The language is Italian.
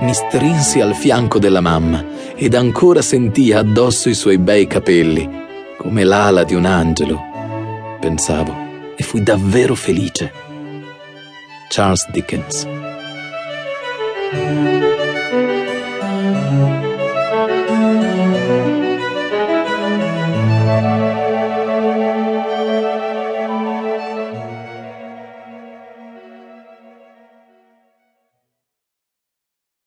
Mi strinsi al fianco della mamma ed ancora sentii addosso i suoi bei capelli, come l'ala di un angelo, pensavo, e fui davvero felice. Charles Dickens